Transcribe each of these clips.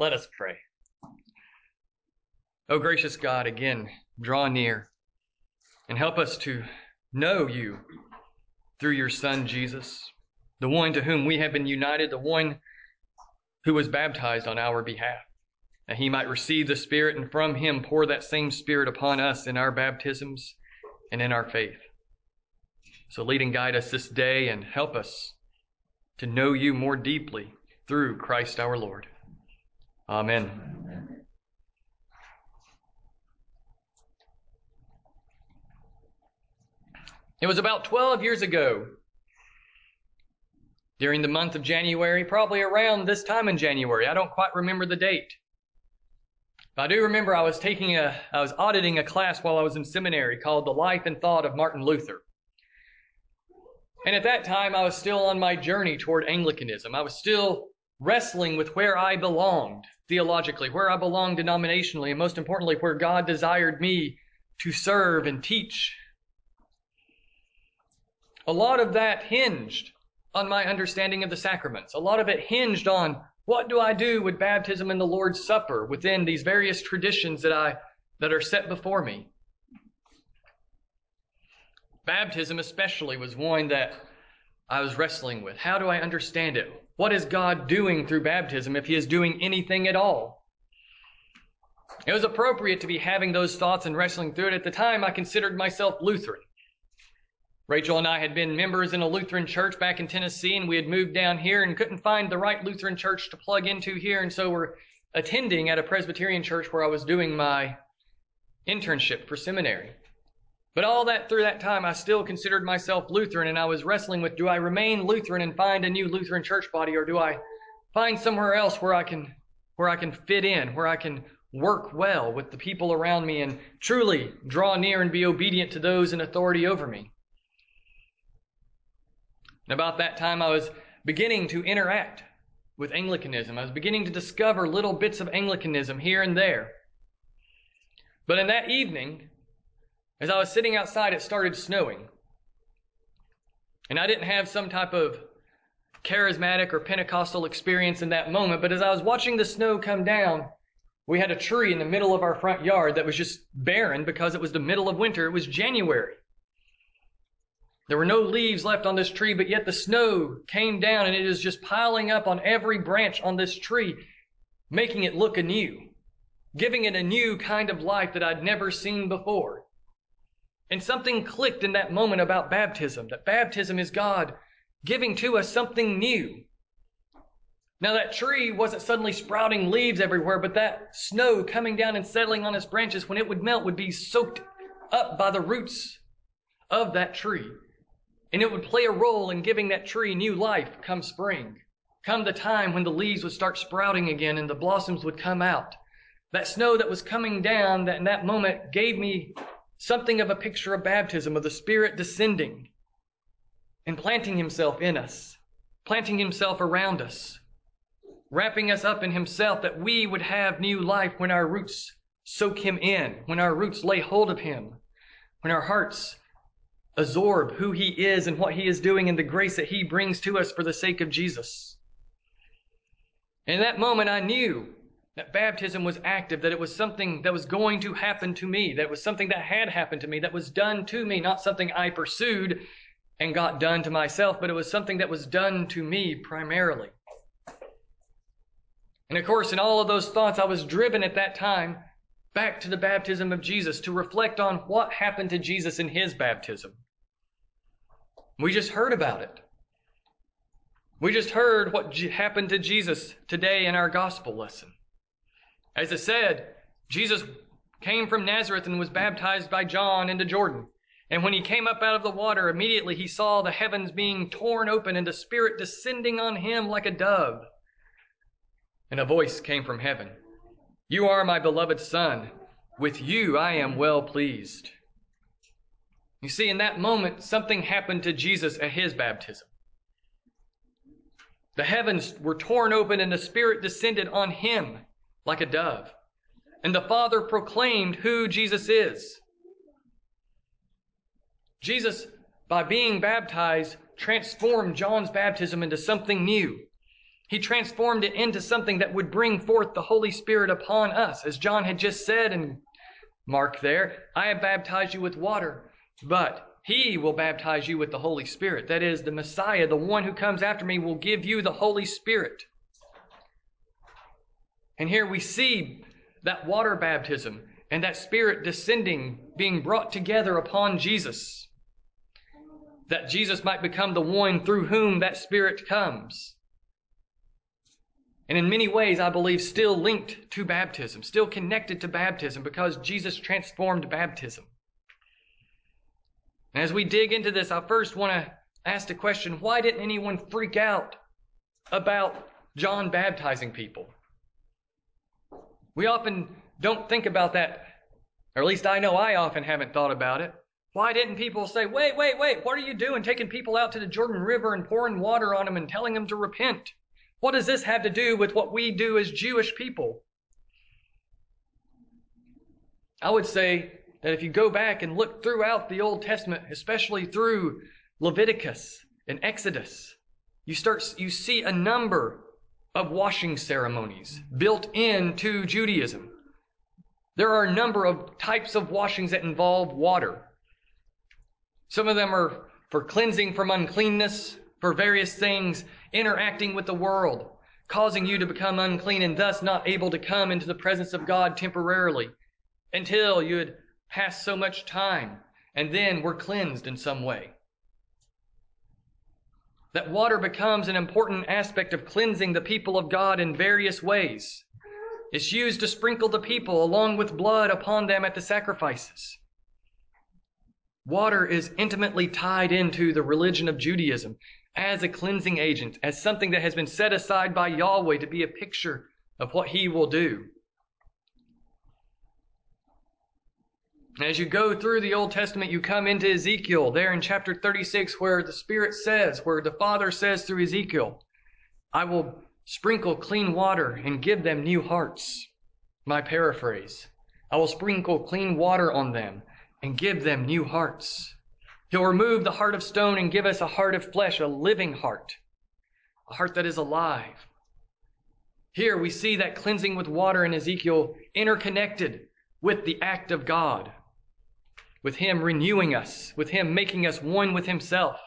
Let us pray. O gracious God, again, draw near and help us to know you through your Son, Jesus, the one to whom we have been united, the one who was baptized on our behalf, that he might receive the Spirit and from him pour that same Spirit upon us in our baptisms and in our faith. So lead and guide us this day and help us to know you more deeply through Christ our Lord. Amen. It was about 12 years ago, during the month of January, probably around this time in January. I don't quite remember the date. But I do remember I was taking a, I was auditing a class while I was in seminary called The Life and Thought of Martin Luther. And at that time, I was still on my journey toward Anglicanism. I was still wrestling with where I belonged theologically, where I belonged denominationally, and most importantly, where God desired me to serve and teach. A lot of that hinged on my understanding of the sacraments. A lot of it hinged on what do I do with baptism and the Lord's Supper within these various traditions that I that are set before me. Baptism especially was one that I was wrestling with. How do I understand it? What is God doing through baptism if He is doing anything at all? It was appropriate to be having those thoughts and wrestling through it. At the time, I considered myself Lutheran. Rachel and I had been members in a Lutheran church back in Tennessee, and we had moved down here and couldn't find the right Lutheran church to plug into here, and so we're attending at a Presbyterian church where I was doing my internship for seminary. But all that through that time, I still considered myself Lutheran, and I was wrestling with do I remain Lutheran and find a new Lutheran church body, or do I find somewhere else where I can where I can fit in, where I can work well with the people around me and truly draw near and be obedient to those in authority over me. And about that time, I was beginning to interact with Anglicanism. I was beginning to discover little bits of Anglicanism here and there. But in that evening, as I was sitting outside, it started snowing. And I didn't have some type of charismatic or Pentecostal experience in that moment, but as I was watching the snow come down, we had a tree in the middle of our front yard that was just barren because it was the middle of winter. It was January. There were no leaves left on this tree, but yet the snow came down and it is just piling up on every branch on this tree, making it look anew, giving it a new kind of life that I'd never seen before. And something clicked in that moment about baptism, that baptism is God giving to us something new. Now that tree wasn't suddenly sprouting leaves everywhere, but that snow coming down and settling on its branches when it would melt would be soaked up by the roots of that tree. And it would play a role in giving that tree new life come spring. Come the time when the leaves would start sprouting again and the blossoms would come out. That snow that was coming down that in that moment gave me something of a picture of baptism, of the Spirit descending and planting Himself in us, planting Himself around us, wrapping us up in Himself that we would have new life when our roots soak Him in, when our roots lay hold of Him, when our hearts absorb who He is and what He is doing and the grace that He brings to us for the sake of Jesus. In that moment, I knew that baptism was active, that it was something that was going to happen to me, that was something that had happened to me, that was done to me, not something I pursued and got done to myself, but it was something that was done to me primarily. And of course, in all of those thoughts, I was driven at that time back to the baptism of Jesus to reflect on what happened to Jesus in his baptism. We just heard about it. We just heard what happened to Jesus today in our gospel lesson. As it said, Jesus came from Nazareth and was baptized by John into Jordan. And when he came up out of the water, immediately he saw the heavens being torn open and the Spirit descending on him like a dove. And a voice came from heaven You are my beloved Son. With you I am well pleased. You see, in that moment, something happened to Jesus at his baptism. The heavens were torn open and the Spirit descended on him like a dove. And the Father proclaimed who Jesus is. Jesus, by being baptized, transformed John's baptism into something new. He transformed it into something that would bring forth the Holy Spirit upon us. As John had just said in Mark there, I have baptized you with water, but he will baptize you with the Holy Spirit. That is, the Messiah, the one who comes after me, will give you the Holy Spirit. And here we see that water baptism and that Spirit descending, being brought together upon Jesus, that Jesus might become the one through whom that Spirit comes and in many ways, I believe, still linked to baptism, still connected to baptism because Jesus transformed baptism. And as we dig into this, I first want to ask the question why didn't anyone freak out about John baptizing people? We often don't think about that, or at least I know I often haven't thought about it. Why didn't people say, wait, wait, wait, what are you doing taking people out to the Jordan River and pouring water on them and telling them to repent? What does this have to do with what we do as Jewish people? I would say that if you go back and look throughout the Old Testament, especially through Leviticus and Exodus, you start you see a number of washing ceremonies built into Judaism. There are a number of types of washings that involve water. Some of them are for cleansing from uncleanness, for various things interacting with the world, causing you to become unclean and thus not able to come into the presence of God temporarily until you had passed so much time and then were cleansed in some way. That water becomes an important aspect of cleansing the people of God in various ways. It's used to sprinkle the people along with blood upon them at the sacrifices. Water is intimately tied into the religion of Judaism as a cleansing agent, as something that has been set aside by Yahweh to be a picture of what He will do. As you go through the Old Testament, you come into Ezekiel, there in chapter 36, where the Spirit says, where the Father says through Ezekiel, I will sprinkle clean water and give them new hearts. My paraphrase. I will sprinkle clean water on them and give them new hearts. He'll remove the heart of stone and give us a heart of flesh, a living heart, a heart that is alive. Here we see that cleansing with water in Ezekiel interconnected with the act of God, with Him renewing us, with Him making us one with Himself,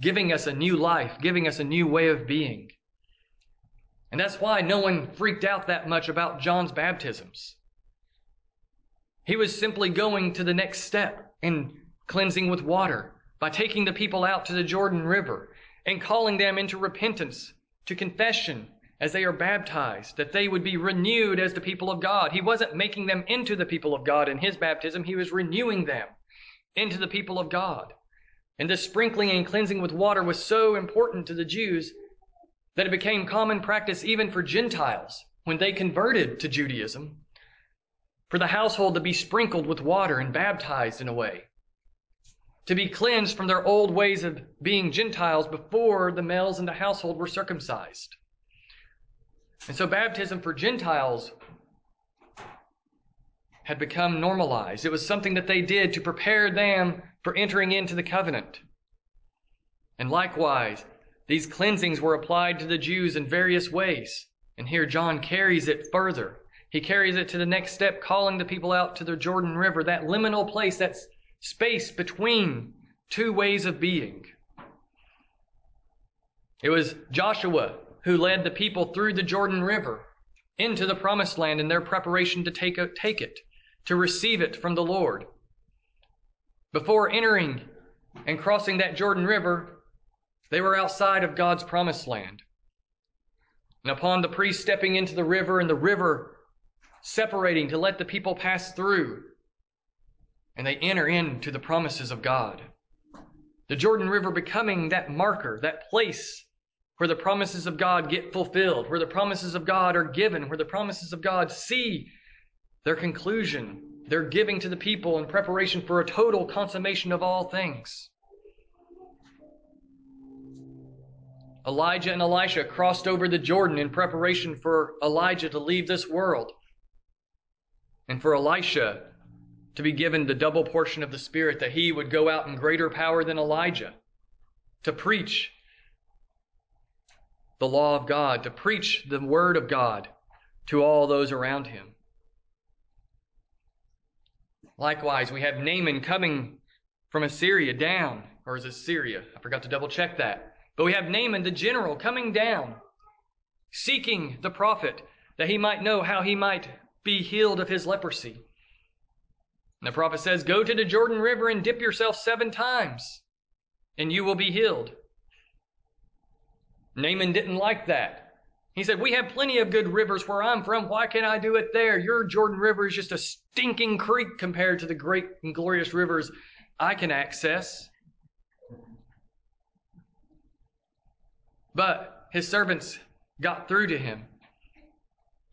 giving us a new life, giving us a new way of being. And that's why no one freaked out that much about John's baptisms. He was simply going to the next step in cleansing with water, by taking the people out to the Jordan River and calling them into repentance, to confession as they are baptized, that they would be renewed as the people of God. He wasn't making them into the people of God in his baptism, he was renewing them into the people of God. And this sprinkling and cleansing with water was so important to the Jews that it became common practice even for Gentiles when they converted to Judaism for the household to be sprinkled with water and baptized in a way to be cleansed from their old ways of being Gentiles before the males in the household were circumcised. And so baptism for Gentiles had become normalized. It was something that they did to prepare them for entering into the covenant. And likewise, these cleansings were applied to the Jews in various ways. And here John carries it further. He carries it to the next step, calling the people out to the Jordan River, that liminal place that space between two ways of being. It was Joshua who led the people through the Jordan River into the promised land in their preparation to take, a, take it, to receive it from the Lord. Before entering and crossing that Jordan River, they were outside of God's promised land. And upon the priest stepping into the river and the river separating to let the people pass through, and they enter into the promises of God. The Jordan River becoming that marker, that place where the promises of God get fulfilled, where the promises of God are given, where the promises of God see their conclusion, their giving to the people in preparation for a total consummation of all things. Elijah and Elisha crossed over the Jordan in preparation for Elijah to leave this world. And for Elisha to be given the double portion of the Spirit, that he would go out in greater power than Elijah to preach the law of God, to preach the word of God to all those around him. Likewise, we have Naaman coming from Assyria down, or is it Syria? I forgot to double check that. But we have Naaman, the general, coming down, seeking the prophet that he might know how he might be healed of his leprosy. And the prophet says, Go to the Jordan River and dip yourself seven times, and you will be healed. Naaman didn't like that. He said, We have plenty of good rivers where I'm from. Why can't I do it there? Your Jordan River is just a stinking creek compared to the great and glorious rivers I can access. But his servants got through to him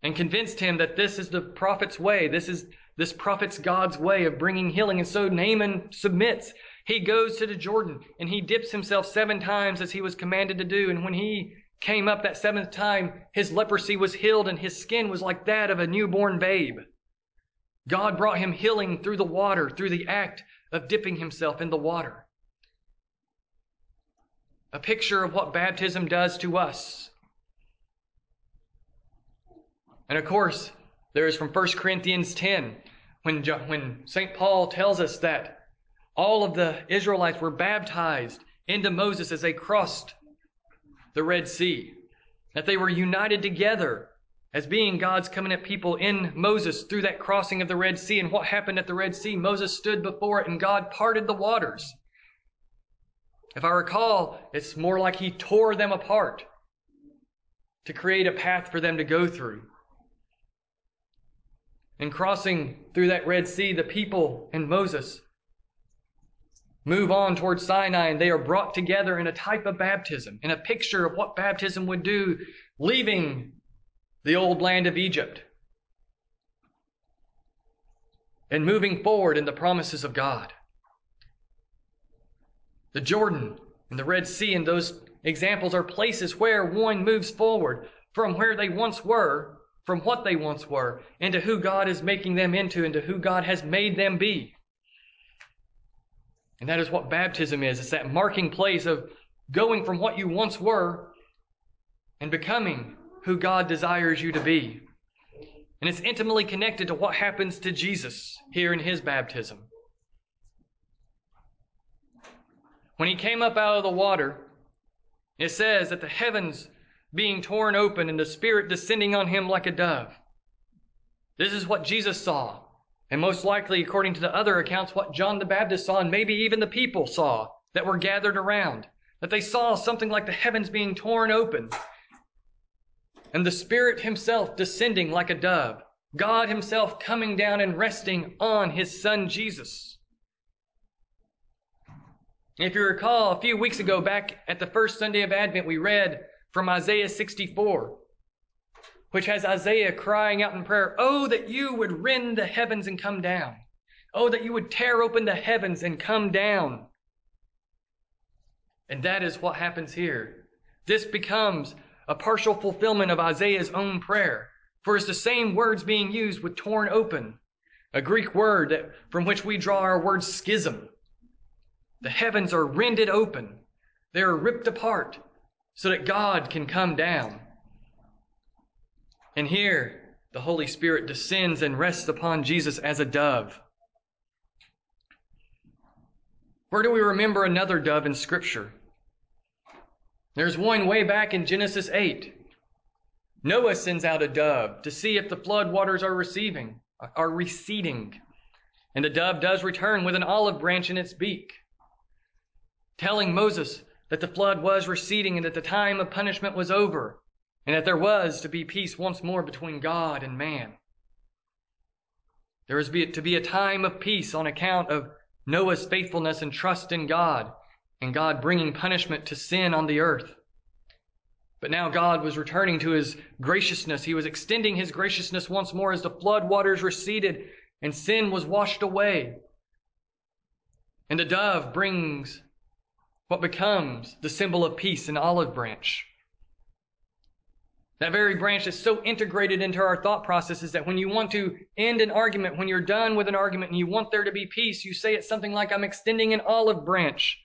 and convinced him that this is the prophet's way. This is this prophet's God's way of bringing healing. And so Naaman submits. He goes to the Jordan and he dips himself seven times as he was commanded to do. And when he came up that seventh time, his leprosy was healed and his skin was like that of a newborn babe. God brought him healing through the water, through the act of dipping himself in the water. A picture of what baptism does to us. And of course, there is from 1 Corinthians 10, when, when St. Paul tells us that all of the Israelites were baptized into Moses as they crossed the Red Sea, that they were united together as being God's covenant people in Moses through that crossing of the Red Sea. And what happened at the Red Sea? Moses stood before it and God parted the waters. If I recall, it's more like he tore them apart to create a path for them to go through. In crossing through that Red Sea, the people and Moses move on towards Sinai and they are brought together in a type of baptism, in a picture of what baptism would do, leaving the old land of Egypt and moving forward in the promises of God. The Jordan and the Red Sea and those examples are places where one moves forward from where they once were, from what they once were, into who God is making them into, into who God has made them be. And that is what baptism is. It's that marking place of going from what you once were and becoming who God desires you to be. And it's intimately connected to what happens to Jesus here in his baptism. When he came up out of the water, it says that the heavens being torn open and the Spirit descending on him like a dove. This is what Jesus saw. And most likely, according to the other accounts, what John the Baptist saw, and maybe even the people saw that were gathered around, that they saw something like the heavens being torn open, and the Spirit Himself descending like a dove, God Himself coming down and resting on His Son Jesus. If you recall, a few weeks ago, back at the first Sunday of Advent, we read from Isaiah 64 which has Isaiah crying out in prayer, Oh, that you would rend the heavens and come down. Oh, that you would tear open the heavens and come down. And that is what happens here. This becomes a partial fulfillment of Isaiah's own prayer. For it's the same words being used with torn open, a Greek word that, from which we draw our word schism. The heavens are rended open. They are ripped apart so that God can come down. And here, the Holy Spirit descends and rests upon Jesus as a dove. Where do we remember another dove in Scripture? There's one way back in Genesis 8. Noah sends out a dove to see if the flood waters are receiving, are receding. And the dove does return with an olive branch in its beak, telling Moses that the flood was receding and that the time of punishment was over and that there was to be peace once more between God and man. There was to be a time of peace on account of Noah's faithfulness and trust in God, and God bringing punishment to sin on the earth. But now God was returning to his graciousness. He was extending his graciousness once more as the flood waters receded and sin was washed away. And the dove brings what becomes the symbol of peace, an olive branch. That very branch is so integrated into our thought processes that when you want to end an argument, when you're done with an argument and you want there to be peace, you say it something like, I'm extending an olive branch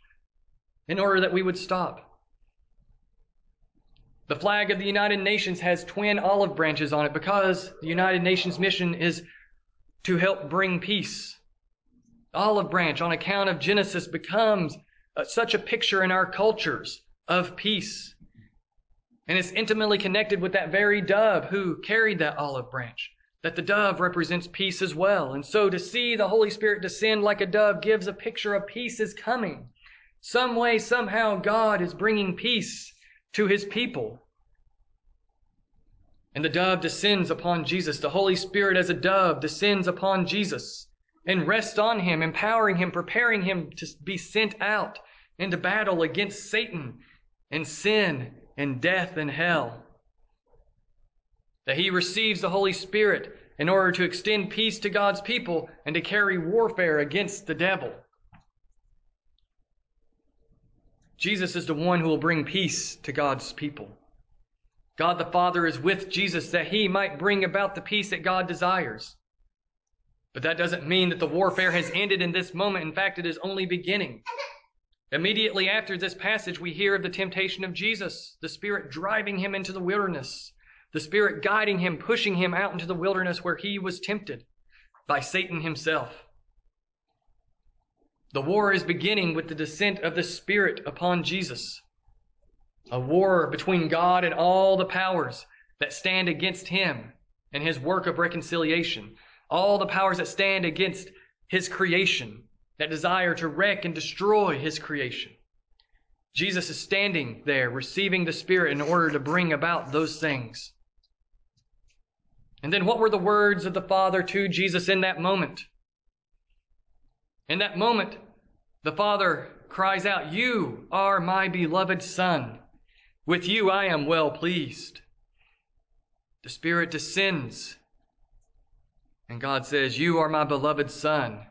in order that we would stop. The flag of the United Nations has twin olive branches on it because the United Nations mission is to help bring peace. Olive branch, on account of Genesis, becomes uh, such a picture in our cultures of peace. And it's intimately connected with that very dove who carried that olive branch, that the dove represents peace as well. And so to see the Holy Spirit descend like a dove gives a picture of peace is coming. Some way, somehow, God is bringing peace to his people. And the dove descends upon Jesus. The Holy Spirit, as a dove, descends upon Jesus and rests on him, empowering him, preparing him to be sent out into battle against Satan and sin and death and hell. That he receives the Holy Spirit in order to extend peace to God's people and to carry warfare against the devil. Jesus is the one who will bring peace to God's people. God the Father is with Jesus that he might bring about the peace that God desires. But that doesn't mean that the warfare has ended in this moment. In fact, it is only beginning. Immediately after this passage, we hear of the temptation of Jesus, the Spirit driving him into the wilderness, the Spirit guiding him, pushing him out into the wilderness where he was tempted by Satan himself. The war is beginning with the descent of the Spirit upon Jesus. A war between God and all the powers that stand against him and his work of reconciliation. All the powers that stand against his creation that desire to wreck and destroy his creation. Jesus is standing there receiving the Spirit in order to bring about those things. And then what were the words of the Father to Jesus in that moment? In that moment, the Father cries out, You are my beloved Son. With you I am well pleased. The Spirit descends, and God says, You are my beloved Son.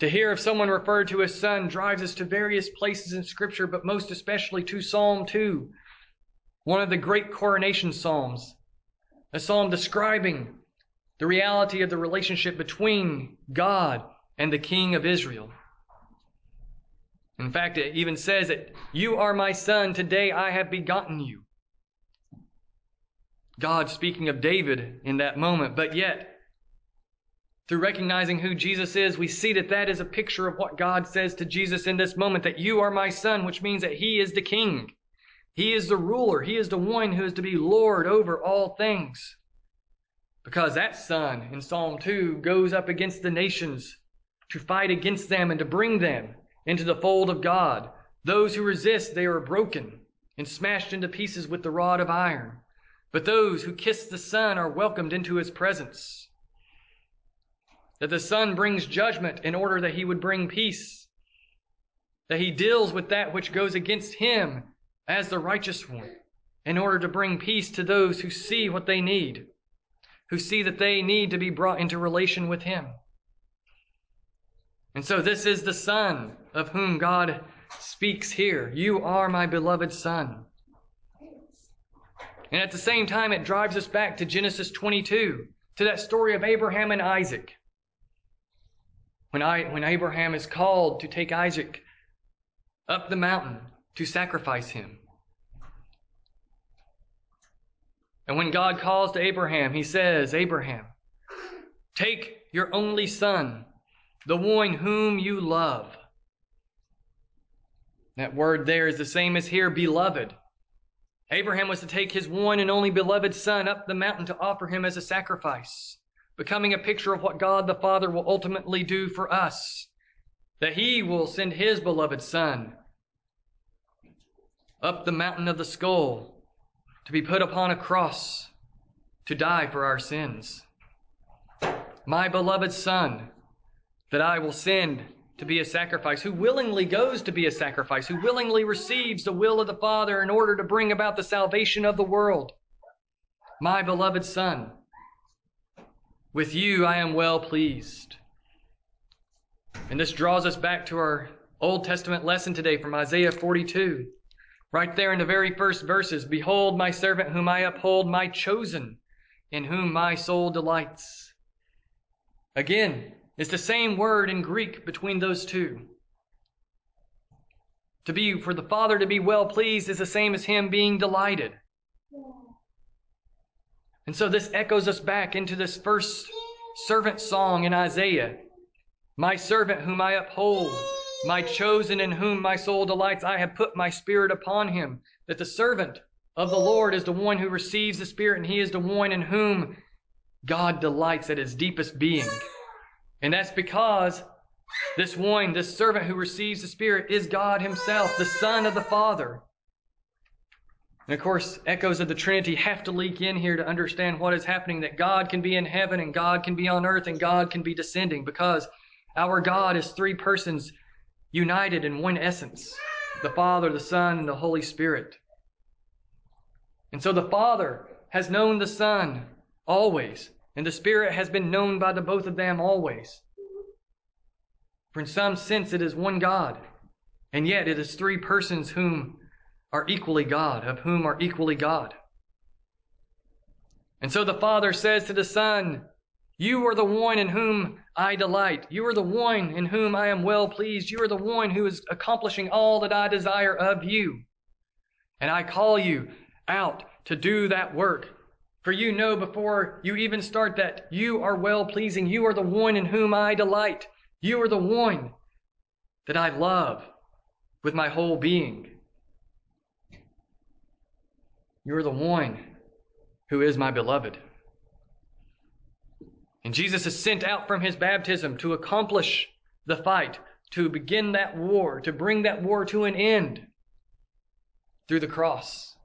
To hear of someone referred to as son drives us to various places in Scripture, but most especially to Psalm 2, one of the great coronation psalms, a psalm describing the reality of the relationship between God and the King of Israel. In fact, it even says that you are my son, today I have begotten you. God speaking of David in that moment, but yet through recognizing who Jesus is, we see that that is a picture of what God says to Jesus in this moment that you are my son, which means that he is the king. He is the ruler. He is the one who is to be Lord over all things. Because that son in Psalm 2 goes up against the nations to fight against them and to bring them into the fold of God. Those who resist, they are broken and smashed into pieces with the rod of iron. But those who kiss the Son are welcomed into his presence that the Son brings judgment in order that he would bring peace, that he deals with that which goes against him as the righteous one in order to bring peace to those who see what they need, who see that they need to be brought into relation with him. And so this is the Son of whom God speaks here. You are my beloved Son. And at the same time, it drives us back to Genesis 22, to that story of Abraham and Isaac. When, I, when Abraham is called to take Isaac up the mountain to sacrifice him. And when God calls to Abraham, he says, Abraham, take your only son, the one whom you love. That word there is the same as here, beloved. Abraham was to take his one and only beloved son up the mountain to offer him as a sacrifice becoming a picture of what God the Father will ultimately do for us. That He will send His beloved Son up the mountain of the skull to be put upon a cross to die for our sins. My beloved Son, that I will send to be a sacrifice, who willingly goes to be a sacrifice, who willingly receives the will of the Father in order to bring about the salvation of the world. My beloved Son, with you I am well pleased. And this draws us back to our Old Testament lesson today from Isaiah 42. Right there in the very first verses Behold, my servant whom I uphold, my chosen, in whom my soul delights. Again, it's the same word in Greek between those two. To be for the Father to be well pleased is the same as him being delighted. And so this echoes us back into this first servant song in Isaiah. My servant whom I uphold, my chosen in whom my soul delights, I have put my spirit upon him. That the servant of the Lord is the one who receives the Spirit, and he is the one in whom God delights at his deepest being. And that's because this one, this servant who receives the Spirit, is God Himself, the Son of the Father. And of course, echoes of the Trinity have to leak in here to understand what is happening that God can be in heaven and God can be on earth and God can be descending because our God is three persons united in one essence the Father, the Son, and the Holy Spirit. And so the Father has known the Son always, and the Spirit has been known by the both of them always. For in some sense it is one God, and yet it is three persons whom are equally God, of whom are equally God. And so the Father says to the Son, You are the one in whom I delight. You are the one in whom I am well pleased. You are the one who is accomplishing all that I desire of you. And I call you out to do that work. For you know before you even start that you are well pleasing. You are the one in whom I delight. You are the one that I love with my whole being. You are the one who is my beloved. And Jesus is sent out from his baptism to accomplish the fight, to begin that war, to bring that war to an end through the cross.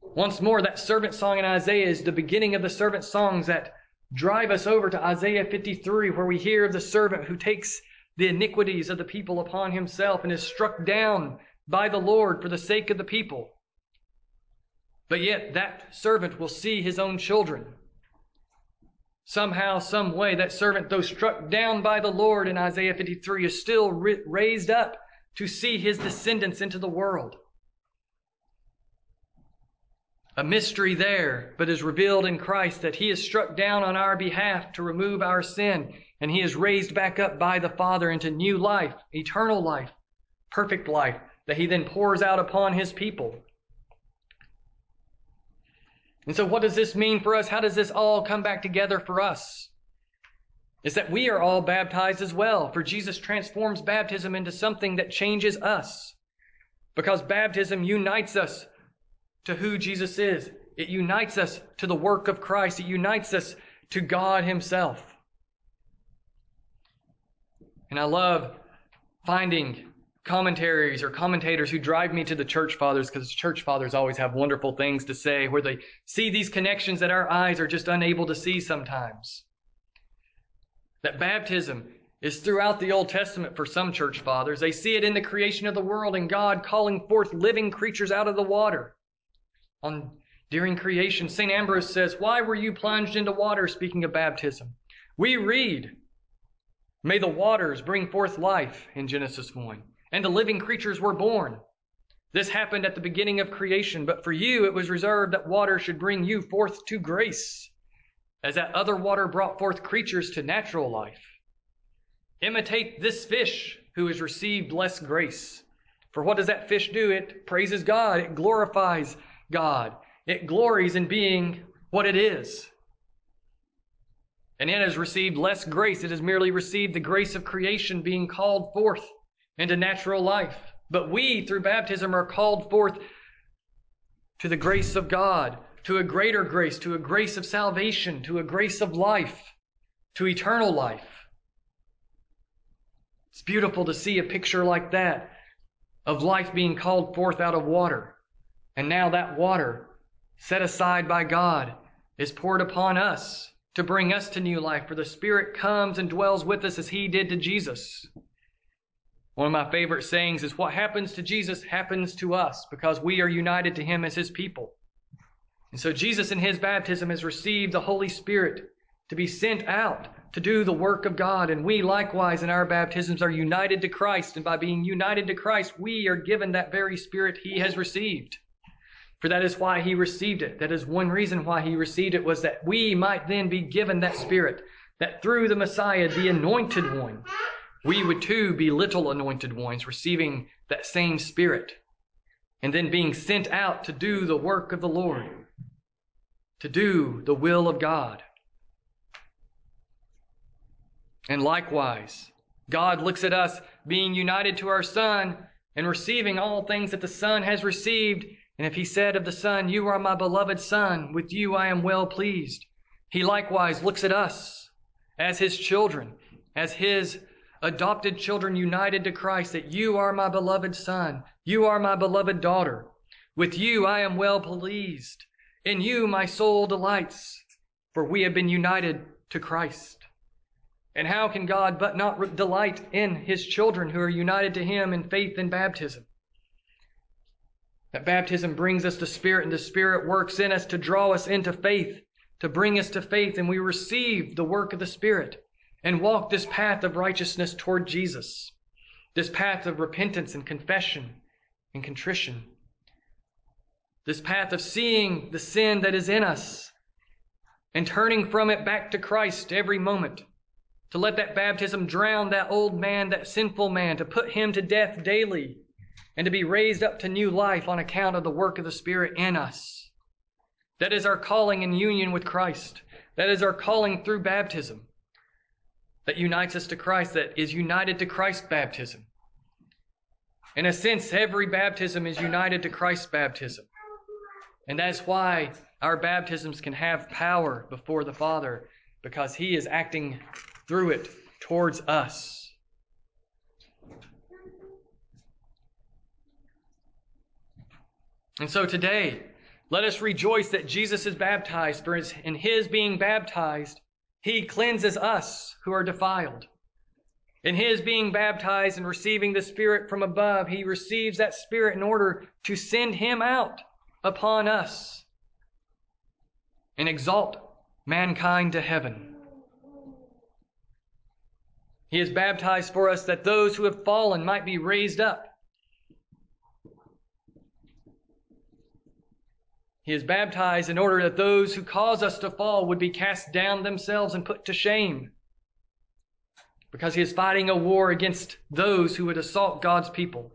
Once more, that servant song in Isaiah is the beginning of the servant songs that drive us over to Isaiah 53, where we hear of the servant who takes the iniquities of the people upon himself and is struck down by the Lord for the sake of the people. But yet, that servant will see his own children. Somehow, some way, that servant, though struck down by the Lord in Isaiah 53, is still raised up to see his descendants into the world a mystery there, but is revealed in Christ that He is struck down on our behalf to remove our sin, and He is raised back up by the Father into new life, eternal life, perfect life, that He then pours out upon His people. And so, what does this mean for us? How does this all come back together for us? Is that we are all baptized as well, for Jesus transforms baptism into something that changes us. Because baptism unites us to who Jesus is. It unites us to the work of Christ. It unites us to God Himself. And I love finding commentaries or commentators who drive me to the church fathers because church fathers always have wonderful things to say where they see these connections that our eyes are just unable to see sometimes. That baptism is throughout the Old Testament for some church fathers. They see it in the creation of the world and God calling forth living creatures out of the water on during creation. St. Ambrose says, Why were you plunged into water? Speaking of baptism. We read, May the waters bring forth life in Genesis 1, and the living creatures were born. This happened at the beginning of creation, but for you it was reserved that water should bring you forth to grace, as that other water brought forth creatures to natural life. Imitate this fish who has received less grace. For what does that fish do? It praises God, it glorifies God. It glories in being what it is. And it has received less grace. It has merely received the grace of creation being called forth into natural life. But we, through baptism, are called forth to the grace of God, to a greater grace, to a grace of salvation, to a grace of life, to eternal life. It's beautiful to see a picture like that of life being called forth out of water. And now that water, set aside by God, is poured upon us to bring us to new life, for the Spirit comes and dwells with us as He did to Jesus. One of my favorite sayings is what happens to Jesus happens to us because we are united to Him as His people. And so Jesus in His baptism has received the Holy Spirit to be sent out to do the work of God. And we likewise in our baptisms are united to Christ. And by being united to Christ, we are given that very Spirit He has received. For that is why he received it. That is one reason why he received it was that we might then be given that spirit, that through the Messiah, the anointed one, we would too be little anointed ones, receiving that same Spirit, and then being sent out to do the work of the Lord, to do the will of God. And likewise, God looks at us being united to our Son and receiving all things that the Son has received. And if He said of the Son, You are my beloved Son, with you I am well pleased, He likewise looks at us as His children, as His adopted children united to Christ, that you are my beloved son, you are my beloved daughter. With you I am well pleased. In you my soul delights, for we have been united to Christ. And how can God but not delight in his children who are united to him in faith and baptism? That baptism brings us to Spirit, and the Spirit works in us to draw us into faith, to bring us to faith, and we receive the work of the Spirit and walk this path of righteousness toward Jesus, this path of repentance and confession and contrition, this path of seeing the sin that is in us and turning from it back to Christ every moment, to let that baptism drown that old man, that sinful man, to put him to death daily, and to be raised up to new life on account of the work of the Spirit in us. That is our calling in union with Christ. That is our calling through baptism that unites us to Christ, that is united to Christ's baptism. In a sense, every baptism is united to Christ's baptism. And that's why our baptisms can have power before the Father, because He is acting through it towards us. And so today, let us rejoice that Jesus is baptized, for in His being baptized, he cleanses us who are defiled. In his being baptized and receiving the Spirit from above, he receives that Spirit in order to send him out upon us and exalt mankind to heaven. He is baptized for us that those who have fallen might be raised up He is baptized in order that those who cause us to fall would be cast down themselves and put to shame. Because he is fighting a war against those who would assault God's people.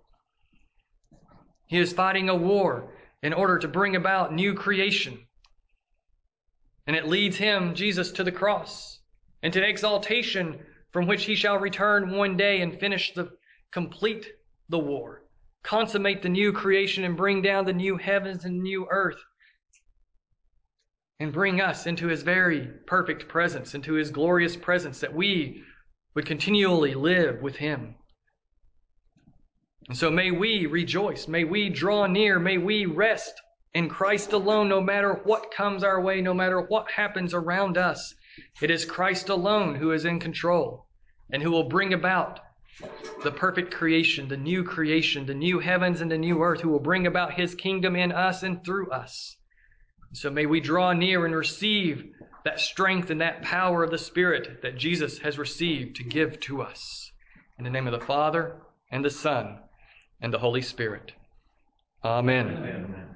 He is fighting a war in order to bring about new creation. And it leads him, Jesus, to the cross and to exaltation from which he shall return one day and finish the complete the war, consummate the new creation and bring down the new heavens and new earth and bring us into his very perfect presence, into his glorious presence, that we would continually live with him. And so may we rejoice, may we draw near, may we rest in Christ alone, no matter what comes our way, no matter what happens around us. It is Christ alone who is in control and who will bring about the perfect creation, the new creation, the new heavens and the new earth, who will bring about his kingdom in us and through us. So may we draw near and receive that strength and that power of the Spirit that Jesus has received to give to us. In the name of the Father, and the Son, and the Holy Spirit. Amen. Amen.